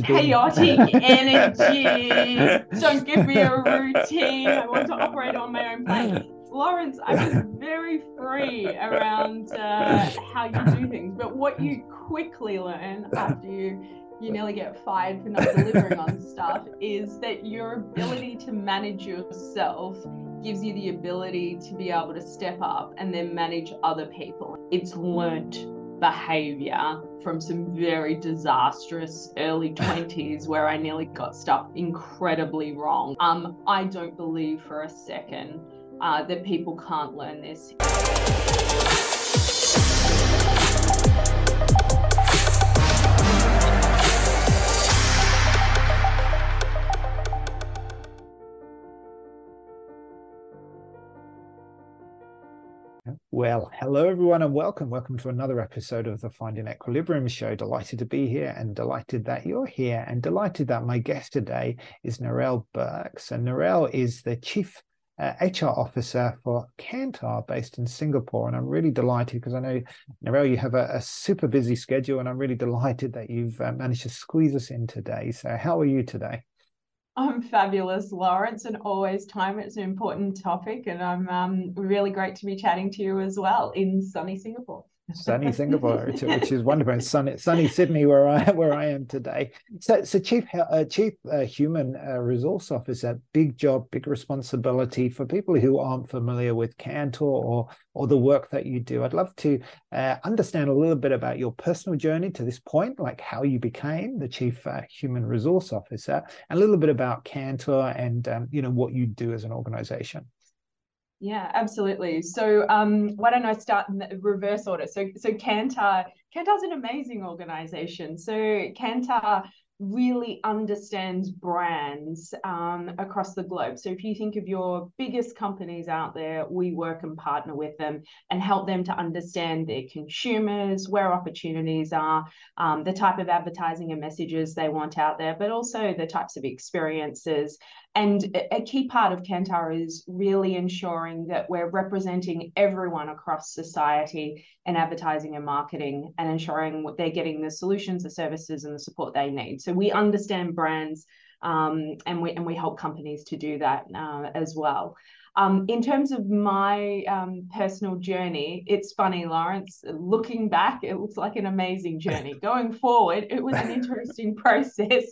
always been. chaotic energy. Don't give me a routine. I want to operate on my own plane. Lawrence, I was very free around uh, how you do things, but what you quickly learn after you you nearly get fired for not delivering on stuff is that your ability to manage yourself gives you the ability to be able to step up and then manage other people. It's learnt behavior from some very disastrous early 20s where I nearly got stuff incredibly wrong. Um, I don't believe for a second uh, that people can't learn this. Well, hello everyone and welcome. Welcome to another episode of the Finding Equilibrium show. Delighted to be here and delighted that you're here and delighted that my guest today is Narelle Burke. And Narelle is the Chief uh, HR Officer for Kantar based in Singapore. And I'm really delighted because I know, Narelle, you have a, a, super busy schedule and I'm really delighted that you've uh, managed to squeeze us in today. So how are you today? I'm fabulous, Lawrence, and always time. It's an important topic, and I'm um, really great to be chatting to you as well in sunny Singapore sunny Singapore, which is wonderful, and sunny, sunny Sydney, where I where I am today. So, so chief uh, chief uh, human uh, resource officer, big job, big responsibility for people who aren't familiar with Kantar or or the work that you do. I'd love to uh, understand a little bit about your personal journey to this point, like how you became the chief uh, human resource officer, and a little bit about Kantar and um, you know what you do as an organization. Yeah, absolutely. So um, why don't I start in the reverse order? So so Kantar, Kantar's an amazing organization. So Kantar really understands brands um, across the globe. So if you think of your biggest companies out there, we work and partner with them and help them to understand their consumers, where opportunities are, um, the type of advertising and messages they want out there, but also the types of experiences and a key part of Kantar is really ensuring that we're representing everyone across society in advertising and marketing and ensuring they're getting the solutions, the services, and the support they need. So we understand brands um, and, we, and we help companies to do that uh, as well. Um, in terms of my um, personal journey, it's funny, Lawrence. Looking back, it looks like an amazing journey. Going forward, it was an interesting process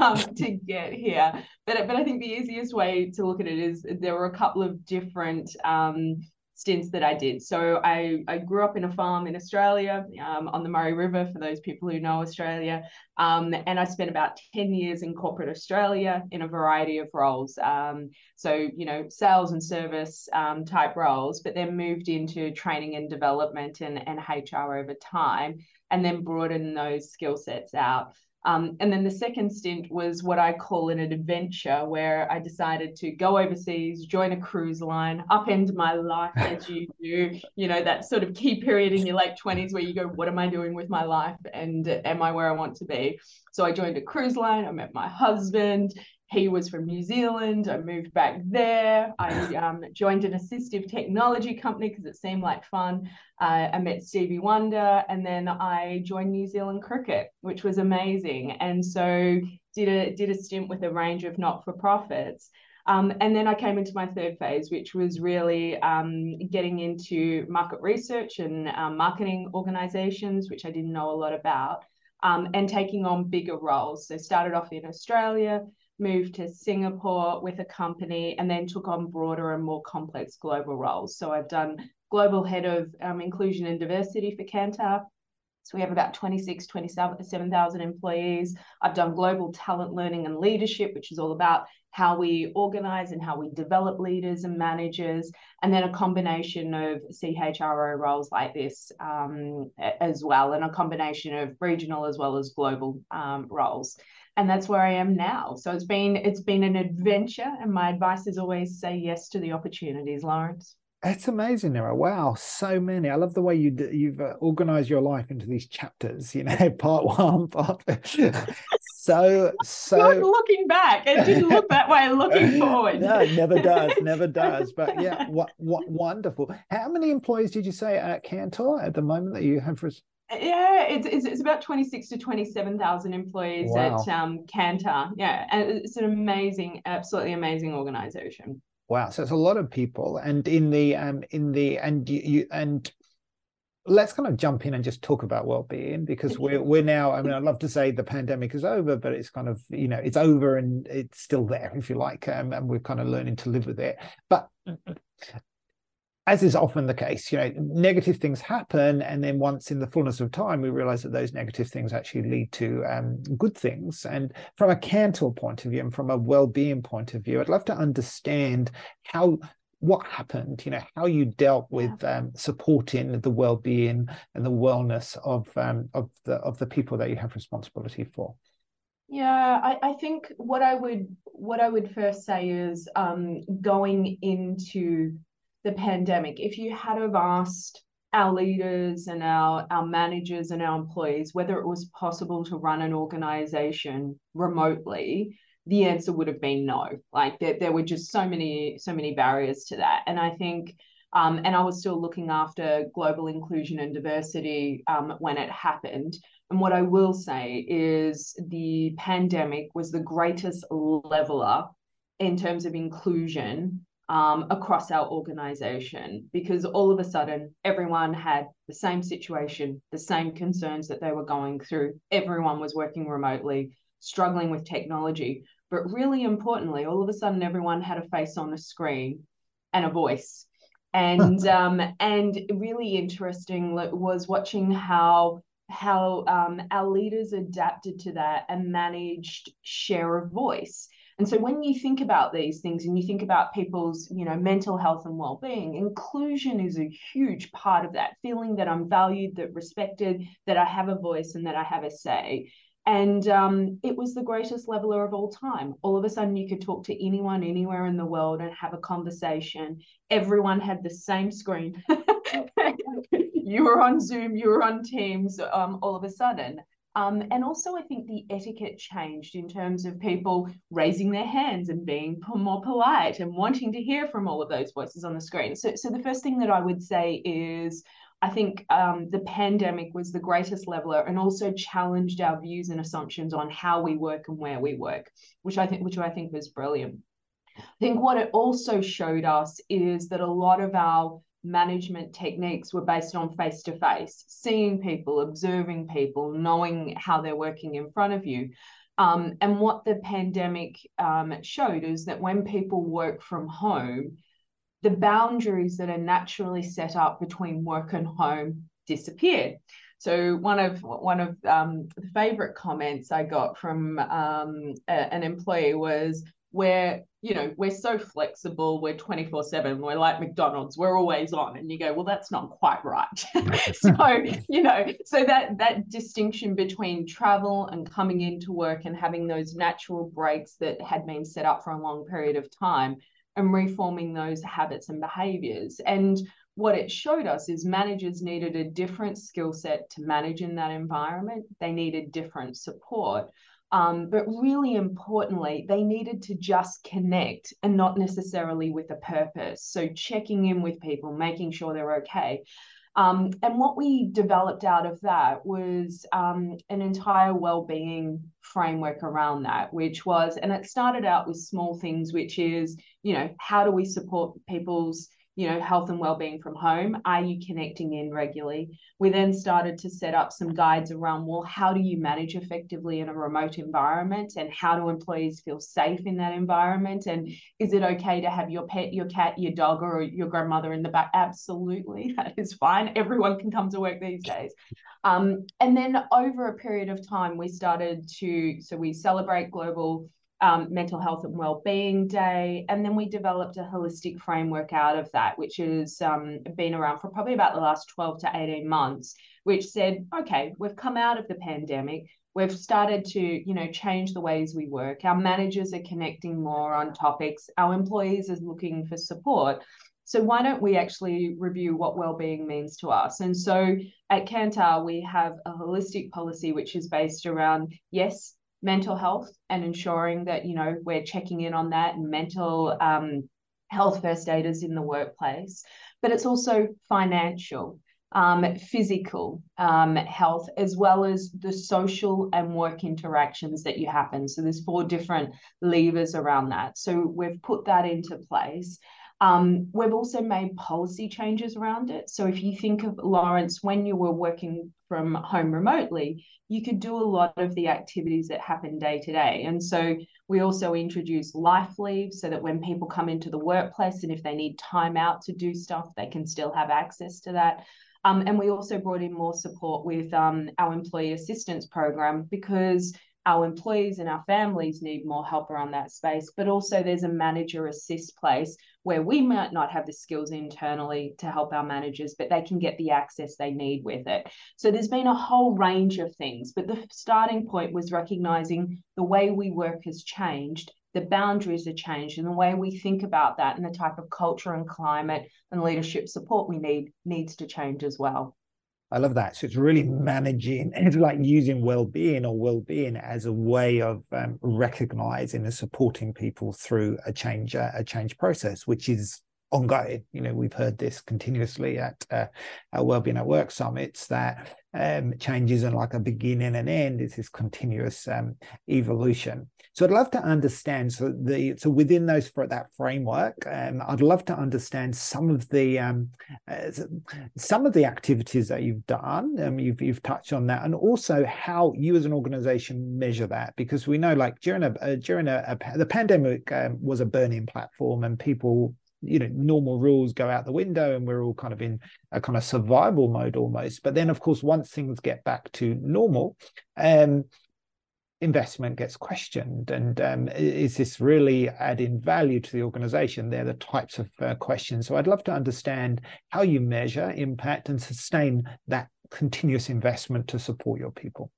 um, to get here. But but I think the easiest way to look at it is there were a couple of different um, stints that I did. So I, I grew up in a farm in Australia um, on the Murray River, for those people who know Australia. Um, and I spent about 10 years in corporate Australia in a variety of roles. Um, so, you know, sales and service um, type roles, but then moved into training and development and, and HR over time, and then broadened those skill sets out. Um, and then the second stint was what I call an adventure, where I decided to go overseas, join a cruise line, upend my life as you do. You know, that sort of key period in your late 20s where you go, What am I doing with my life? And am I where I want to be? So I joined a cruise line, I met my husband, he was from New Zealand. I moved back there. I um, joined an assistive technology company because it seemed like fun. Uh, I met Stevie Wonder, and then I joined New Zealand Cricket, which was amazing. And so did a did a stint with a range of not for profits. Um, and then I came into my third phase, which was really um, getting into market research and um, marketing organizations, which I didn't know a lot about, um, and taking on bigger roles. So started off in Australia, moved to Singapore with a company, and then took on broader and more complex global roles. So I've done global head of um, inclusion and diversity for Kantar. So we have about 26, 27,000 employees. I've done global talent learning and leadership, which is all about how we organize and how we develop leaders and managers, and then a combination of CHRO roles like this um, as well, and a combination of regional as well as global um, roles and that's where I am now. So it's been it's been an adventure, and my advice is always say yes to the opportunities, Lawrence. That's amazing, Nira. Wow, so many. I love the way you you've uh, organized your life into these chapters. You know, part one, part so so. Not looking back, it didn't look that way. Looking forward, no, it never does, never does. But yeah, what what wonderful. How many employees did you say at Kantar at the moment that you have? For... Yeah, it's, it's, it's about 26 to 27,000 employees wow. at um, Kantar. Yeah, and it's an amazing, absolutely amazing organization. Wow, so it's a lot of people, and in the um in the and you, you and let's kind of jump in and just talk about well-being because we're we're now i mean i'd love to say the pandemic is over but it's kind of you know it's over and it's still there if you like um, and we're kind of learning to live with it but as is often the case you know negative things happen and then once in the fullness of time we realize that those negative things actually lead to um, good things. And from a Kantar point of view and from a well-being point of view i'd love to understand how what happened you know how you dealt with um, supporting the well-being and the wellness of um, of the of the people that you have responsibility for. Yeah I, I think what i would what i would first say is um, going into the pandemic if you had have asked our leaders and our our managers and our employees whether it was possible to run an organization remotely the answer would have been no. Like there, there were just so many, so many barriers to that. And I think, um, and I was still looking after global inclusion and diversity um, when it happened. And what I will say is the pandemic was the greatest leveler in terms of inclusion um, across our organization because all of a sudden everyone had the same situation, the same concerns that they were going through. Everyone was working remotely struggling with technology. But really importantly, all of a sudden, everyone had a face on a screen and a voice. And um, and really interesting was watching how how um, our leaders adapted to that and managed share of voice. And so when you think about these things and you think about people's, you know, mental health and well-being, inclusion is a huge part of that, feeling that I'm valued, that respected, that I have a voice and that I have a say. And um, it was the greatest leveler of all time. All of a sudden, you could talk to anyone anywhere in the world and have a conversation. Everyone had the same screen. you were on Zoom, you were on Teams um, all of a sudden. Um, and also, I think the etiquette changed in terms of people raising their hands and being more polite and wanting to hear from all of those voices on the screen. So, so the first thing that I would say is I think um, the pandemic was the greatest leveler and also challenged our views and assumptions on how we work and where we work, which I think which I think was brilliant. I think what it also showed us is that a lot of our management techniques were based on face to face, seeing people, observing people, knowing how they're working in front of you. Um, and what the pandemic um, showed is that when people work from home, the boundaries that are naturally set up between work and home disappeared. So one of one of um, the favorite comments I got from um, a, an employee was, "We're you know we're so flexible. We're twenty four seven. We're like McDonald's. We're always on." And you go, "Well, that's not quite right." so you know, so that that distinction between travel and coming into work and having those natural breaks that had been set up for a long period of time and reforming those habits and behaviors. And what it showed us is managers needed a different skill set to manage in that environment. They needed different support. Um, but really importantly, they needed to just connect and not necessarily with a purpose. So checking in with people, making sure they're okay. Um, and what we developed out of that was um, an entire well-being framework around that, which was, and it started out with small things, which is, you know, how do we support people's you know, health and well-being from home? Are you connecting in regularly? We then started to set up some guides around, well, how do you manage effectively in a remote environment? And how do employees feel safe in that environment? And is it okay to have your pet, your cat, your dog, or your grandmother in the back? Absolutely, that is fine. Everyone can come to work these days. Um, and then over a period of time, we started to, so we celebrate global um, Mental Health and Wellbeing Day. And then we developed a holistic framework out of that, which has um, been around for probably about the last 12 to 18 months, which said, okay, we've come out of the pandemic. We've started to, you know, change the ways we work. Our managers are connecting more on topics. Our employees are looking for support. So why don't we actually review what well-being means to us? And so at Kantar, we have a holistic policy which is based around yes, mental health and ensuring that you know we're checking in on that and mental um, health first aiders in the workplace but it's also financial um, physical um, health, as well as the social and work interactions that you happen. So there's four different levers around that. So we've put that into place. Um, we've also made policy changes around it. So if you think of Lawrence, when you were working from home remotely, you could do a lot of the activities that happen day to day. And so we also introduce life leave so that when people come into the workplace and if they need time out to do stuff, they can still have access to that. Um, and we also brought in more support with um, our employee assistance program because our employees and our families need more help around that space. But also, there's a manager assist place where we might not have the skills internally to help our managers, but they can get the access they need with it. So, there's been a whole range of things. But the starting point was recognizing the way we work has changed the boundaries are changed and the way we think about that and the type of culture and climate and leadership support we need needs to change as well. I love that. So it's really managing, it's like using well-being or well-being as a way of um, recognizing and supporting people through a change, uh, a change process, which is ongoing. You know, we've heard this continuously at uh, our Wellbeing at Work summits that um, change isn't like a beginning and end; it's this continuous um, evolution. So I'd love to understand. So the so within those that framework, um, I'd love to understand some of the um, uh, some of the activities that you've done. Um, you've you've touched on that, and also how you as an organization measure that, because we know like during a uh, during a, a, the pandemic um, was a burning platform, and people you know normal rules go out the window and we're all kind of in a kind of survival mode almost but then of course once things get back to normal um investment gets questioned and um, is this really adding value to the organization they're the types of uh, questions so i'd love to understand how you measure impact and sustain that continuous investment to support your people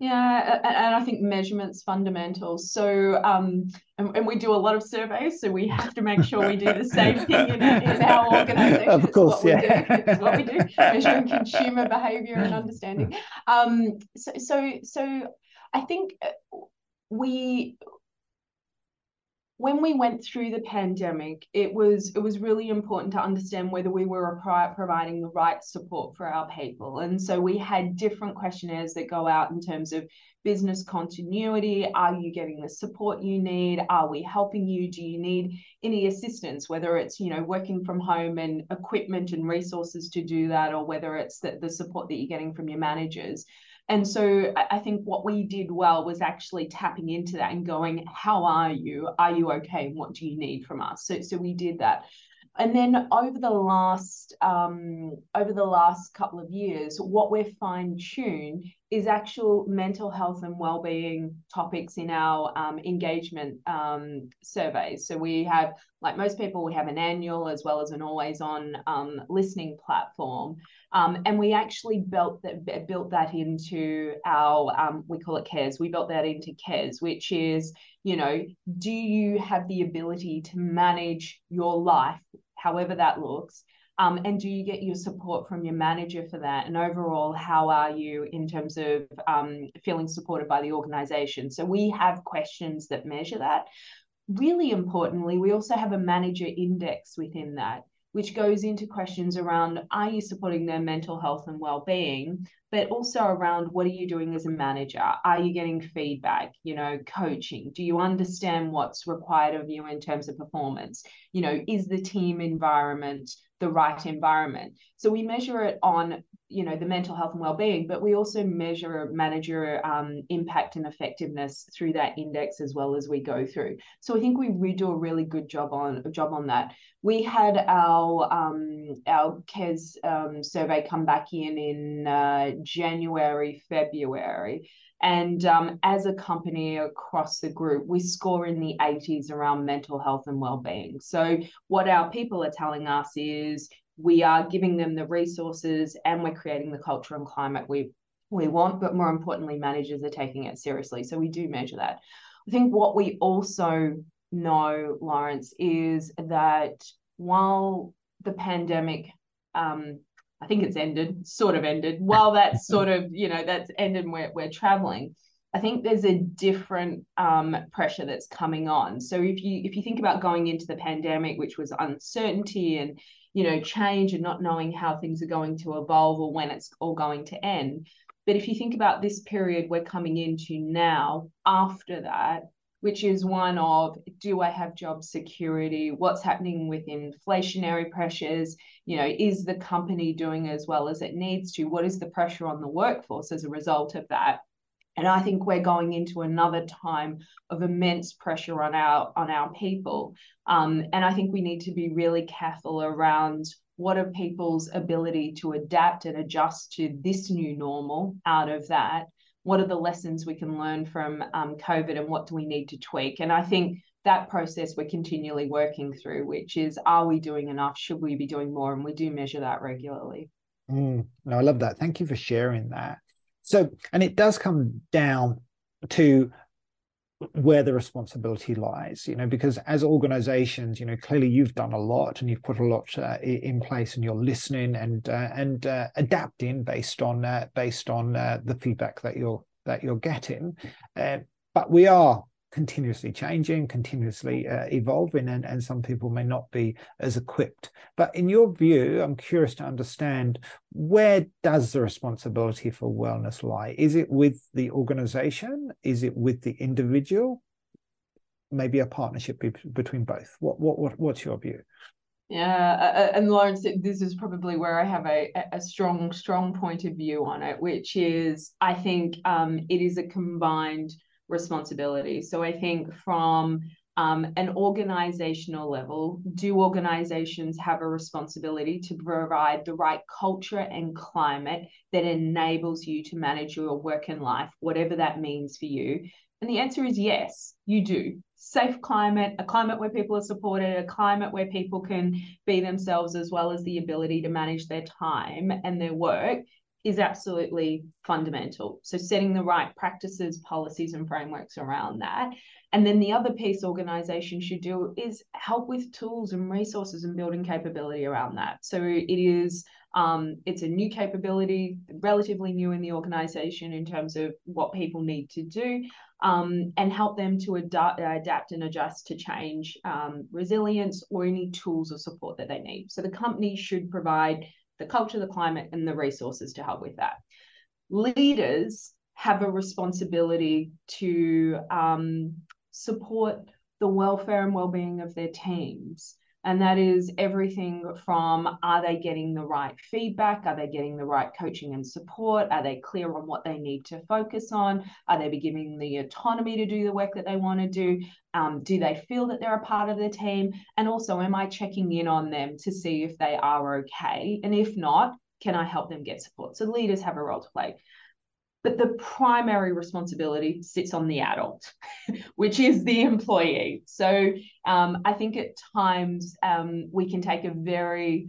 yeah, and I think measurement's fundamental. So, um, and, and, we do a lot of surveys, so we have to make sure we do the same thing in, in our organisation. Of course, it's yeah, do. it's what we do, measuring consumer behaviour and understanding. Um, so, so, so I think uh, we when we went through the pandemic, it was it was really important to understand whether we were providing the right support for our people. And so we had different questionnaires that go out in terms of business continuity. Are you getting the support you need? Are we helping you? Do you need any assistance, whether it's you know working from home and equipment and resources to do that, or whether it's the, the support that you're getting from your managers? And so I think what we did well was actually tapping into that and going, how are you? Are you okay? And what do you need from us? So, so we did that. And then over the last um, over the last couple of years, what we've fine tuned is actual mental health and well-being topics in our um, engagement um, surveys. So we have, like most people, we have an annual as well as an always-on um, listening platform, um, and we actually built that built that into our um, we call it CARES. We built that into CARES, which is you know, do you have the ability to manage your life, however that looks? Um, and do you get your support from your manager for that? And overall, how are you in terms of um, feeling supported by the organization? So we have questions that measure that. Really importantly, we also have a manager index within that which goes into questions around are you supporting their mental health and well-being but also around what are you doing as a manager? Are you getting feedback you know coaching? Do you understand what's required of you in terms of performance? You know is the team environment the right environment? So we measure it on you know the mental health and well-being but we also measure manager um, impact and effectiveness through that index as well as we go through. So i think we, we do a really good job on job on that. We had our um, our CARES um, survey come back in in uh, January, February, and um, as a company across the group, we score in the 80s around mental health and well-being. So what our people are telling us is we are giving them the resources and we're creating the culture and climate we we want, but more importantly, managers are taking it seriously. So we do measure that. I think what we also know, Lawrence, is that while the pandemic, um, I think it's ended, sort of ended, while that's sort of, you know, that's ended and we're, we're traveling, I think there's a different um, pressure that's coming on. So if you if you think about going into the pandemic, which was uncertainty and you know, change and not knowing how things are going to evolve or when it's all going to end. But if you think about this period we're coming into now, after that, which is one of do I have job security? What's happening with inflationary pressures? You know, is the company doing as well as it needs to? What is the pressure on the workforce as a result of that? And I think we're going into another time of immense pressure on our on our people. Um, and I think we need to be really careful around what are people's ability to adapt and adjust to this new normal out of that what are the lessons we can learn from um, COVID and what do we need to tweak? And I think that process we're continually working through, which is are we doing enough? Should we be doing more? And we do measure that regularly. Mm, no, I love that. Thank you for sharing that. So, and it does come down to where the responsibility lies you know because as organizations you know clearly you've done a lot and you've put a lot uh, in place and you're listening and uh, and uh, adapting based on uh, based on uh, the feedback that you're that you're getting. Uh, but we are continuously changing, continuously uh, evolving, and, and some people may not be as equipped. But in your view, I'm curious to understand where does the responsibility for wellness lie? Is it with the organization? Is it with the individual? Maybe a partnership be- between both. What, what what what's your view? Yeah, and Lawrence, this is probably where I have a, a strong, strong point of view on it, which is I think um, it is a combined responsibility. So I think from um, an organizational level, do organizations have a responsibility to provide the right culture and climate that enables you to manage your work and life, whatever that means for you? And the answer is yes, you do. Safe climate, a climate where people are supported, a climate where people can be themselves, as well as the ability to manage their time and their work is absolutely fundamental. So setting the right practices, policies, and frameworks around that. And then the other piece organizations should do is help with tools and resources and building capability around that. So it is um, it's a new capability, relatively new in the organization in terms of what people need to do, um, and help them to adapt, adapt and adjust to change, um, resilience, or any tools or support that they need. So the company should provide the culture, the climate, and the resources to help with that. Leaders have a responsibility to um, support the welfare and well-being of their teams and that is everything from are they getting the right feedback? Are they getting the right coaching and support? Are they clear on what they need to focus on? Are they be giving the autonomy to do the work that they want to do? Um, do they feel that they're a part of the team? And also, am I checking in on them to see if they are okay? And if not, can I help them get support? So leaders have a role to play but the primary responsibility sits on the adult, which is the employee. So um, I think at times um, we can take a very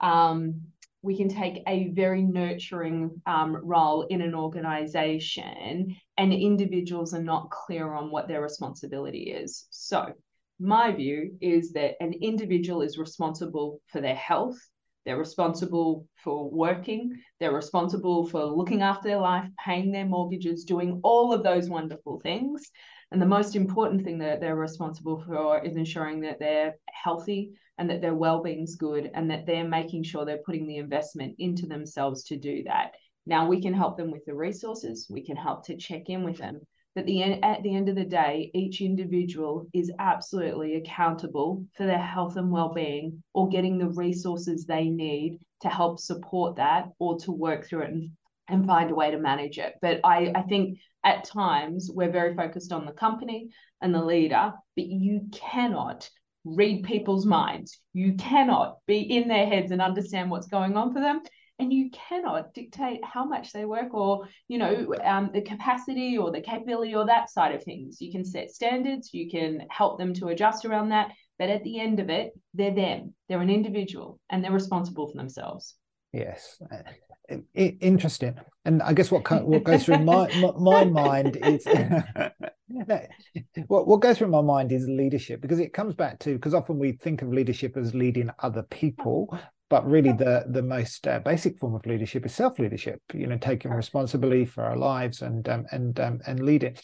um, we can take a very nurturing um, role in an organization, and individuals are not clear on what their responsibility is. So my view is that an individual is responsible for their health, they're responsible for working. They're responsible for looking after their life, paying their mortgages, doing all of those wonderful things. And the most important thing that they're responsible for is ensuring that they're healthy and that their well-being's good and that they're making sure they're putting the investment into themselves to do that. Now we can help them with the resources, we can help to check in with them, that the at the end of the day, each individual is absolutely accountable for their health and well-being or getting the resources they need to help support that or to work through it and, and find a way to manage it. But I, I think at times we're very focused on the company and the leader, but you cannot read people's minds. You cannot be in their heads and understand what's going on for them and you cannot dictate how much they work or you know um, the capacity or the capability or that side of things. You can set standards you can help them to adjust around that but at the end of it they're them. They're an individual and they're responsible for themselves. Yes. Uh, interesting. And i guess what what goes through my my mind is what what goes through my mind is leadership because it comes back to because often we think of leadership as leading other people but really the the most uh, basic form of leadership is self leadership you know taking responsibility for our lives and um, and um, and leading.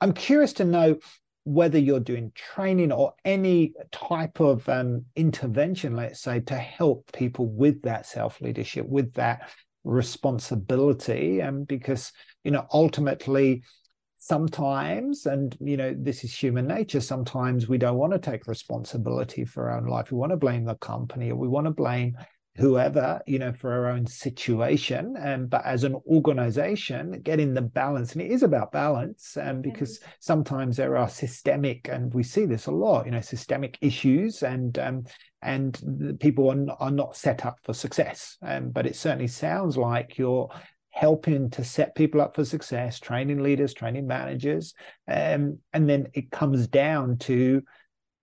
I'm curious to know whether you're doing training or any type of um, intervention, let's say, to help people with that self leadership, with that responsibility, and um, because you know ultimately sometimes and you know this is human nature sometimes we don't want to take responsibility for our own life. We want to blame the company or we want to blame whoever you know for our own situation and but as an organization getting the balance and it is about balance and um, because mm-hmm. sometimes there are systemic and we see this a lot you know systemic issues and um, and people are, are not set up for success um, but it certainly sounds like you're helping to set people up for success training leaders training managers um, and then it comes down to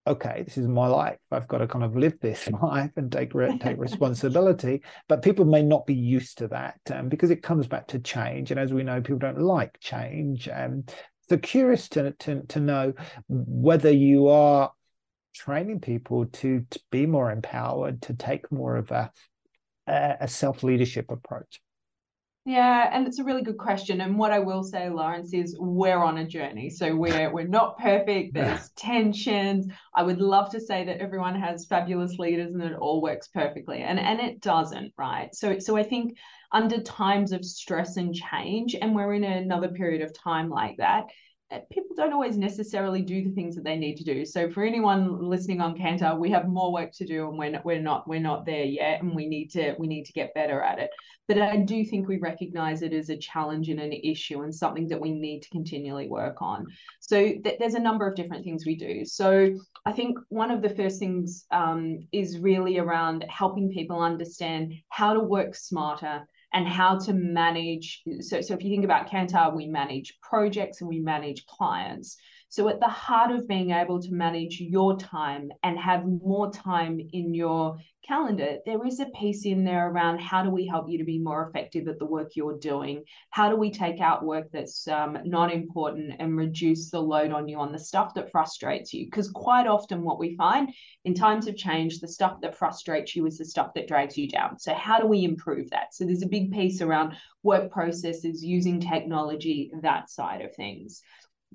okay, this is my life. I've got to kind of live this life and take re- take responsibility. But people may not be used to that um, because it comes back to change, and as we know, people don't like change. Um, so curious to, to to know whether you are training people to to be more empowered, to take more of a a self leadership approach. Yeah, and it's a really good question. And what I will say, Lawrence, is we're on a journey. So we're we're not perfect. There's tensions. I would love to say that everyone has fabulous leaders and it all works perfectly. And and it doesn't, right? So so I think under times of stress and change, and we're in another period of time like that, people don't always necessarily do the things that they need to do. So for anyone listening on Kantar, we have more work to do, and we're not, we're not we're not there yet, and we need to we need to get better at it. But I do think we recognise it as a challenge and an issue, and something that we need to continually work on. So th- there's a number of different things we do. So I think one of the first things um, is really around helping people understand how to work smarter and how to manage. So, so if you think about Kantar, we manage projects and we manage clients. So, at the heart of being able to manage your time and have more time in your calendar, there is a piece in there around how do we help you to be more effective at the work you're doing? How do we take out work that's um, not important and reduce the load on you on the stuff that frustrates you? Because quite often, what we find in times of change, the stuff that frustrates you is the stuff that drags you down. So, how do we improve that? So, there's a big piece around work processes, using technology, that side of things.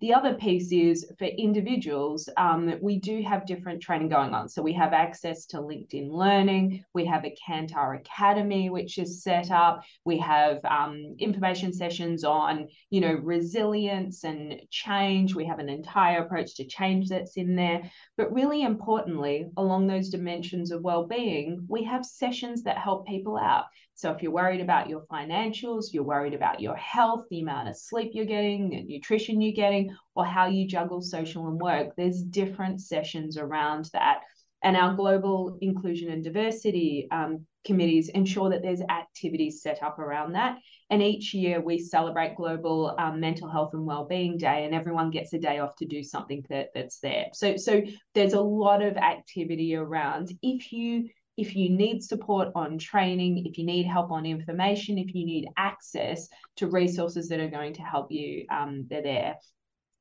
The other piece is for individuals, um, we do have different training going on. So we have access to LinkedIn Learning, we have a Kantar Academy, which is set up. We have um, information sessions on, you know, resilience and change. We have an entire approach to change that's in there. But really importantly, along those dimensions of well-being, we have sessions that help people out. So if you're worried about your financials, you're worried about your health, the amount of sleep you're getting, nutrition you're getting, or how you juggle social and work, there's different sessions around that. And our global inclusion and diversity um, committees ensure that there's activities set up around that. And each year we celebrate Global um, Mental Health and Wellbeing Day, and everyone gets a day off to do something that, that's there. So, so there's a lot of activity around. If you if you need support on training, if you need help on information, if you need access to resources that are going to help you, um, they're there.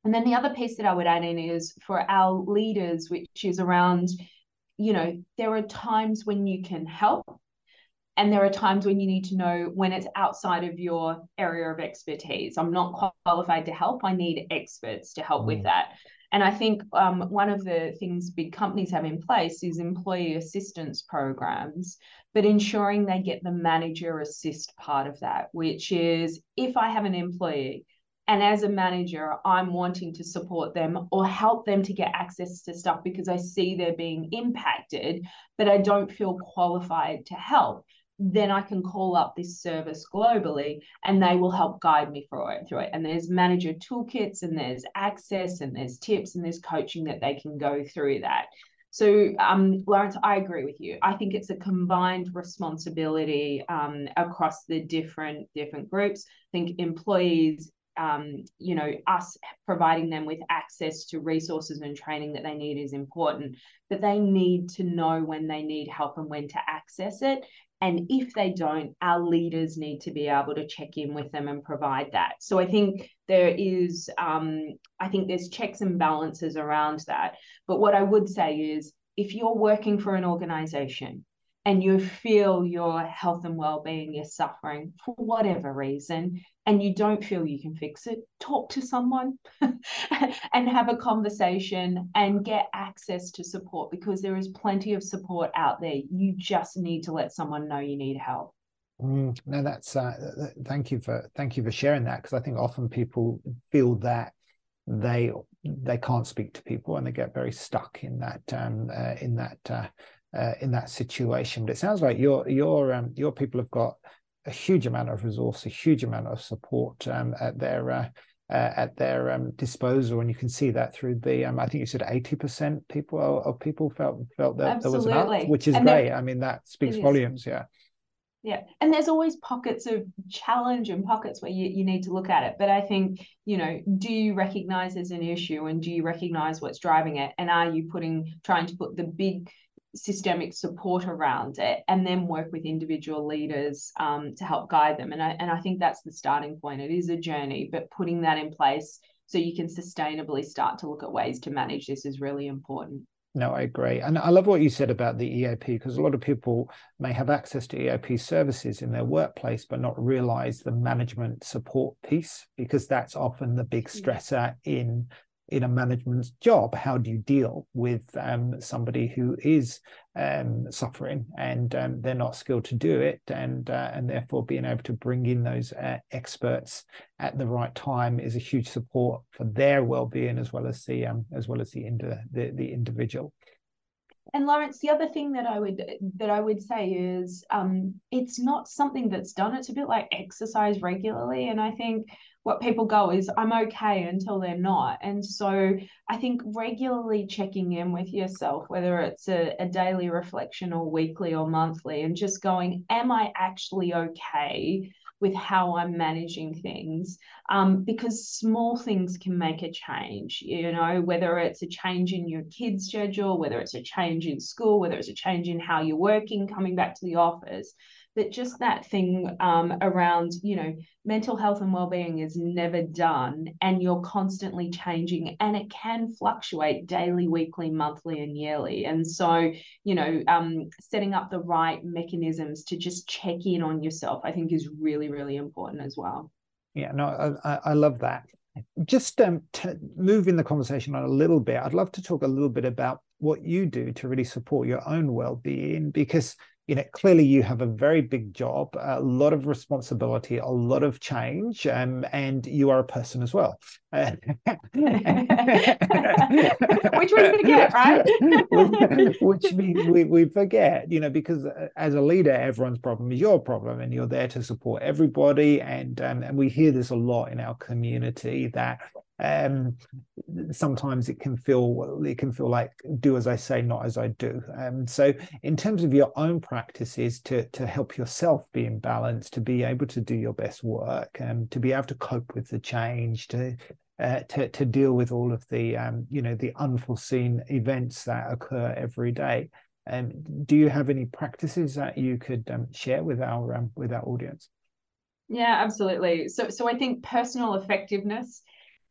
And then the other piece that I would add in is for our leaders, which is around, you know, there are times when you can help, and there are times when you need to know when it's outside of your area of expertise. I'm not qualified to help, I need experts to help mm. with that. And I think um, one of the things big companies have in place is employee assistance programs, but ensuring they get the manager assist part of that, which is if I have an employee and as a manager, I'm wanting to support them or help them to get access to stuff because I see they're being impacted, but I don't feel qualified to help then I can call up this service globally and they will help guide me through it through it. And there's manager toolkits and there's access and there's tips and there's coaching that they can go through that. So, um, Lawrence, I agree with you. I think it's a combined responsibility um, across the different different groups. I think employees, um, you know, us providing them with access to resources and training that they need is important. But they need to know when they need help and when to access it. And if they don't, our leaders need to be able to check in with them and provide that. So I think there is, um, I think there's checks and balances around that. But what I would say is if you're working for an organization and you feel your health and well-being is suffering for whatever reason and you don't feel you can fix it, talk to someone and have a conversation and get access to support because there is plenty of support out there. You just need to let someone know you need help. Mm, no, that's uh, thank you for thank you for sharing that because I think often people feel that they they can't speak to people and they get very stuck in that um, uh, in that uh, uh, in that situation. But it sounds like your your um, your people have got a huge amount of resource, a huge amount of support um, at their uh, uh, at their um, disposal, and you can see that through the. Um, I think you said eighty percent people of people felt felt that Absolutely. there was enough, which is and great. I mean, that speaks volumes. Yeah yeah and there's always pockets of challenge and pockets where you, you need to look at it but i think you know do you recognize there's an issue and do you recognize what's driving it and are you putting trying to put the big systemic support around it and then work with individual leaders um, to help guide them. And I, and I think that's the starting point. It is a journey but putting that in place so you can sustainably start to look at ways to manage this is really important. No, I agree. And I love what you said about the EAP because a lot of people may have access to EAP services in their workplace, but not realize the management support piece because that's often the big stressor in in a management job how do you deal with um, somebody who is um, suffering and um, they're not skilled to do it and uh, and therefore being able to bring in those uh, experts at the right time is a huge support for their well-being as well as the um, as well as the, indi- the the individual and Lawrence, the other thing that I would that I would say is um, it's not something that's done. It's a bit like exercise regularly, and I think what people go is I'm okay until they're not. And so I think regularly checking in with yourself, whether it's a, a daily reflection or weekly or monthly, and just going, am I actually okay? with how I'm managing things um, because small things can make a change, you know, whether it's a change in your kid's schedule, whether it's a change in school, whether it's a change in how you're working, coming back to the office that just that thing um, around you know mental health and well-being is never done and you're constantly changing and it can fluctuate daily weekly monthly and yearly. And so you know um, setting up the right mechanisms to just check in on yourself i think is really really important as well. Yeah no i, I love that. Just um, to move in the conversation on a little bit i'd love to talk a little bit about what you do to really support your own well-being because you know clearly you have a very big job a lot of responsibility a lot of change um, and you are a person as well. Which we forget right? Which we, we, we forget you know because uh, as a leader everyone's problem is your problem and you're there to support everybody and um, and we hear this a lot in our community that um, sometimes it can feel it can feel like do as I say, not as I do. Um, so in terms of your own practices to to help yourself be in balance, to be able to do your best work, um, to be able to cope with the change, to uh, to to deal with all of the um, you know the unforeseen events that occur every day. Um, do you have any practices that you could um, share with our um, with our audience? Yeah, absolutely. So so I think personal effectiveness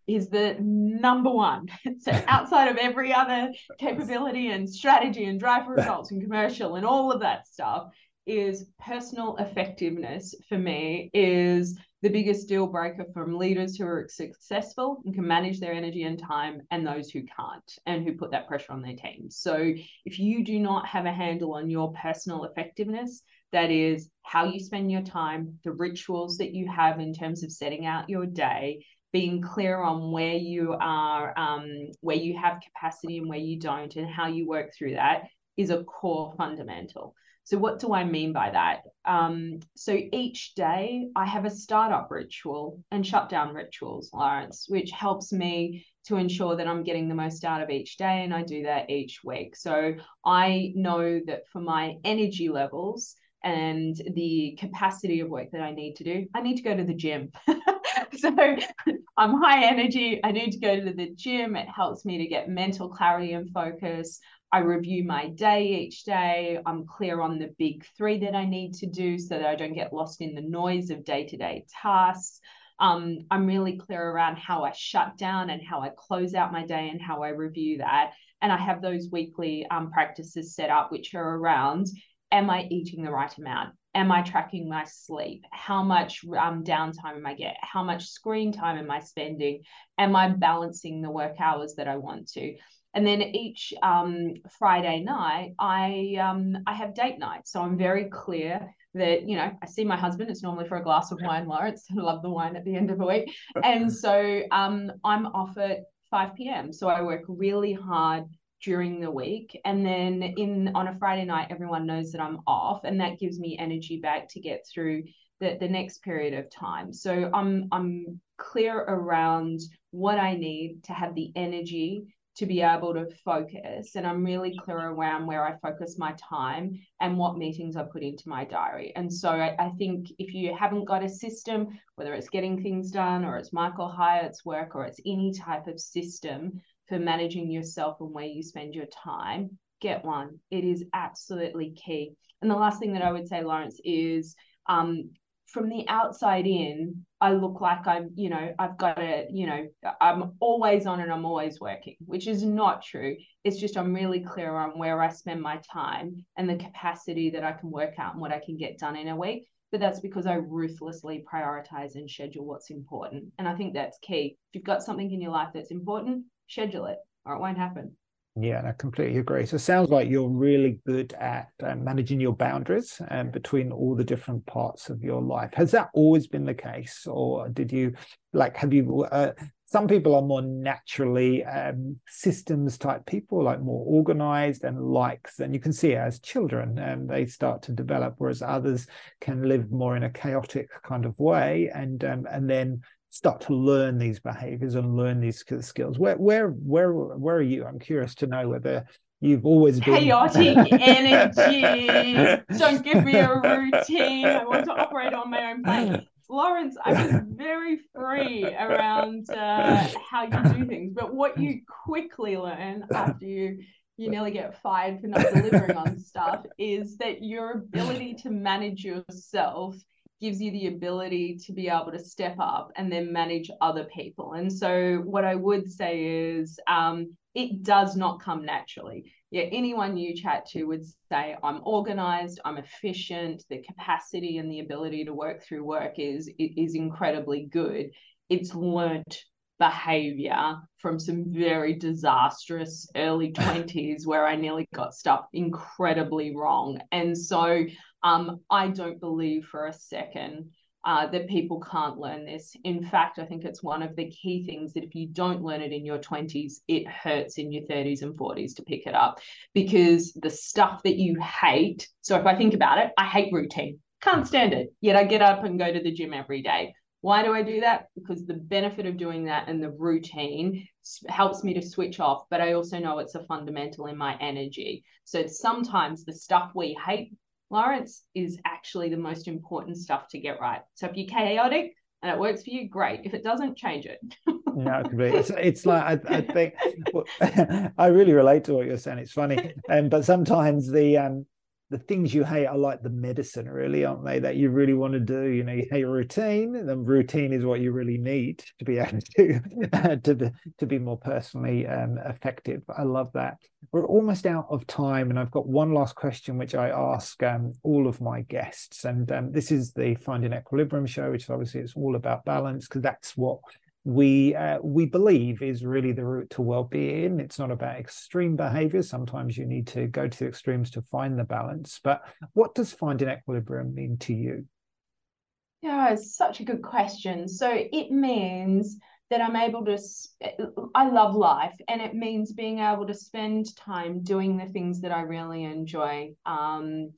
is the number one. So outside of every other capability and strategy and drive for results and commercial and all of that stuff, is personal effectiveness for me is the biggest deal breaker from leaders who are successful and can manage their energy and time and those who can't and who put that pressure on their teams. So if you do not have a handle on your personal effectiveness, that is how you spend your time, the rituals that you have in terms of setting out your day, being clear on where you are, um, where you have capacity and where you don't, and how you work through that is a core fundamental. So, what do I mean by that? Um, so, each day I have a startup ritual and shutdown rituals, Lawrence, which helps me to ensure that I'm getting the most out of each day. And I do that each week. So, I know that for my energy levels, and the capacity of work that I need to do, I need to go to the gym. so I'm high energy. I need to go to the gym. It helps me to get mental clarity and focus. I review my day each day. I'm clear on the big three that I need to do so that I don't get lost in the noise of day to day tasks. Um, I'm really clear around how I shut down and how I close out my day and how I review that. And I have those weekly um, practices set up, which are around Am I eating the right amount? Am I tracking my sleep? How much um, downtime am I get? How much screen time am I spending? Am I balancing the work hours that I want to? And then each um, Friday night, I um, I have date night, so I'm very clear that you know I see my husband. It's normally for a glass of wine, Lawrence. I love the wine at the end of the week, and so um, I'm off at 5 p.m. So I work really hard during the week and then in on a friday night everyone knows that i'm off and that gives me energy back to get through the, the next period of time so i'm i'm clear around what i need to have the energy to be able to focus. And I'm really clear around where I focus my time and what meetings I put into my diary. And so I, I, think if you haven't got a system, whether it's getting things done or it's Michael Hyatt's work or it's any type of system for managing yourself and where you spend your time, get one. It is absolutely key. And the last thing that I would say, Lawrence, is um, from the outside in, I look like I'm, you know, I've got a, you know, I'm always on and I'm always working, which is not true. It's just I'm really clear on where I spend my time and the capacity that I can work out and what I can get done in a week. But that's because I ruthlessly prioritize and schedule what's important. And I think that's key. If you've got something in your life that's important, schedule it or it won't happen. Yeah, and I completely agree. So it sounds like you're really good at uh, managing your boundaries um, between all the different parts of your life. Has that always been the case, or did you like have you? Uh, some people are more naturally um, systems type people, like more organized and likes, and you can see as children, and they start to develop, whereas others can live more in a chaotic kind of way, and um, and then start to learn these behaviors and learn these skills. Where where where where are you? I'm curious to know whether you've always been chaotic energy. Don't give me a routine. I want to operate on my own plane. Lawrence i was very free around uh, how you do things but what you quickly learn after you you nearly get fired for not delivering on stuff is that your ability to manage yourself gives you the ability to be able to step up and then manage other people. And so, what I would say is, um, it does not come naturally. Yeah, anyone you chat to would say, I'm organized, I'm efficient, the capacity and the ability to work through work is, is incredibly good. It's learnt behavior from some very disastrous early 20s where I nearly got stuff incredibly wrong. And so um, I don't believe for a second uh, that people can't learn this. In fact, I think it's one of the key things that if you don't learn it in your 20s, it hurts in your 30s and 40s to pick it up because the stuff that you hate. So if I think about it, I hate routine, can't stand it. Yet I get up and go to the gym every day. Why do I do that? Because the benefit of doing that and the routine helps me to switch off, but I also know it's a fundamental in my energy. So sometimes the stuff we hate Lawrence is actually the most important stuff to get right. So if you're chaotic and it works for you, great. If it doesn't, change it. no. It's, it's like I, I think I really relate to what you're saying. It's funny, um, but sometimes the um, the things you hate are like the medicine, really, aren't they? That you really want to do. You know, you hate routine, and routine is what you really need to be able to uh, to be, to be more personally um, effective. I love that. We're almost out of time, and I've got one last question which I ask um, all of my guests, and um, this is the Finding Equilibrium show, which obviously is all about balance because that's what we uh, we believe is really the route to well-being. It's not about extreme behaviors sometimes you need to go to the extremes to find the balance. But what does finding equilibrium mean to you? Yeah it's such a good question. So it means that i'm able to i love life and it means being able to spend time doing the things that i really enjoy. Um,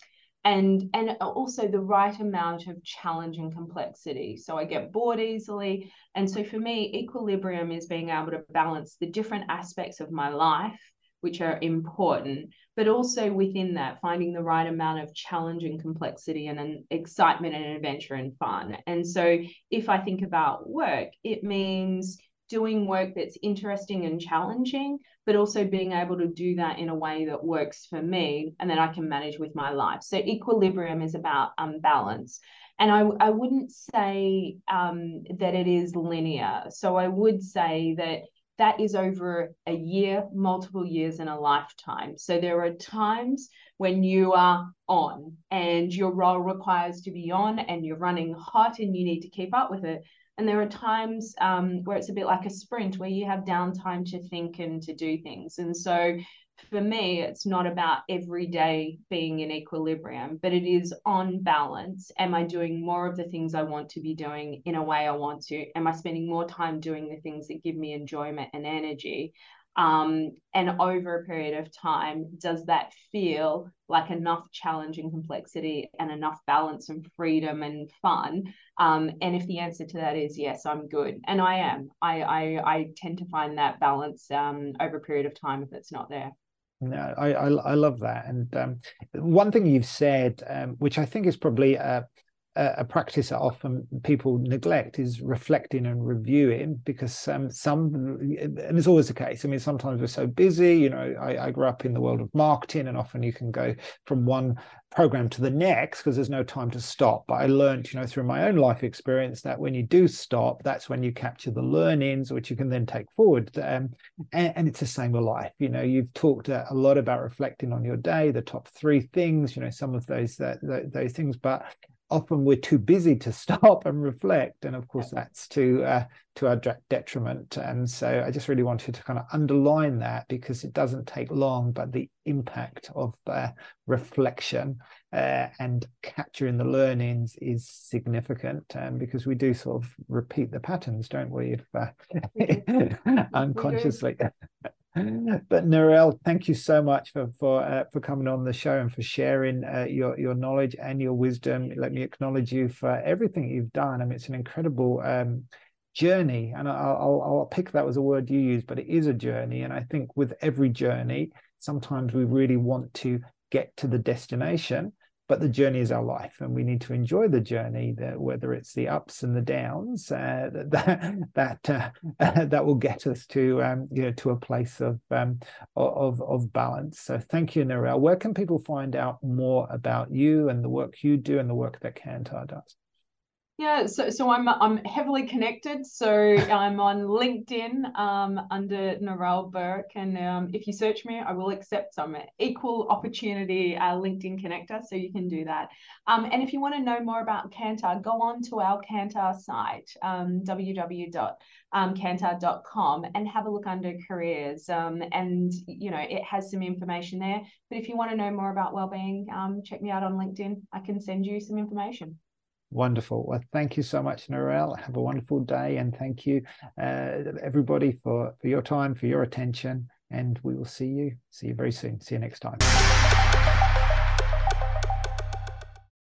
and and also the right amount of challenge and complexity. So i get bored easily. And so for me equilibrium is being able to balance the different aspects of my life which are important but also within that finding the right amount of challenge and complexity and an excitement and adventure and fun. And so if i think about work it means doing work that's interesting and challenging, but also being able to do that in a way that works for me and that I can manage with my life. So equilibrium is about um, balance. And I, I wouldn't say um, that it is linear. So I would say that that is over a year, multiple years, and a lifetime. So there are times when you are on and your role requires to be on and you're running hot and you need to keep up with it. And there are times um, where it's a bit like a sprint where you have downtime to think and to do things. And so for me, it's not about every day being in equilibrium, but it is on balance. Am I doing more of the things I want to be doing in a way I want to? Am I spending more time doing the things that give me enjoyment and energy? Um, and over a period of time, does that feel like enough challenge and complexity and enough balance and freedom and fun? Um, and if the answer to that is yes, I'm good, and I am. I I, I tend to find that balance um, over a period of time if it's not there. No, I, I, I love that. And um, one thing you've said, um, which I think is probably a, a, practice that often people neglect, is reflecting and reviewing. Because um, some, and it's always the case. I mean, sometimes we're so busy. You know, I, I grew up in the world of marketing, and often you can go from one program to the next because there's no time to stop. But I learned, you know, through my own life experience that when you do stop, that's when you capture the learnings, which you can then take forward. Um, and, and, it's the same with life. You know, you've talked a lot about reflecting on your day, the top three things, you know, some of those that, those things, but often we're too busy to stop and reflect and of course that's to uh, to our detriment. And so i just really wanted to kind of underline that because it doesn't take long but the impact of uh, reflection uh, and capturing the learnings is significant. Um, because we do sort of repeat the patterns don't we if uh, unconsciously but Narelle, thank you so much for for uh, for coming on the show and for sharing uh, your your knowledge and your wisdom. Let me acknowledge you for everything you've done. I mean, it's an incredible um, journey, and I'll, I'll, I'll pick that as a word you use, but it is a journey. And I think with every journey, sometimes we really want to get to the destination, but the journey is our life and we need to enjoy the journey that whether it's the ups and the downs uh, that that uh, that will get us to um, you know to a place of um, of of balance. So thank you Narelle. Where can people find out more about you and the work you do and the work that Kantar does yeah, so so I'm I'm heavily connected. So I'm on LinkedIn um, under Narelle Burke, and um, if you search me, I will accept some equal opportunity uh, LinkedIn connector, so you can do that. Um, and if you want to know more about Kantar, go on to our Kantar site, um, www.kantar.com, and have a look under careers. Um, and you know it has some information there. But if you want to know more about wellbeing, um, check me out on LinkedIn. I can send you some information. Wonderful. Well, thank you so much, Narelle. Have a wonderful day, and thank you, uh, everybody, for for your time, for your attention. And we will see you see you very soon. See you next time.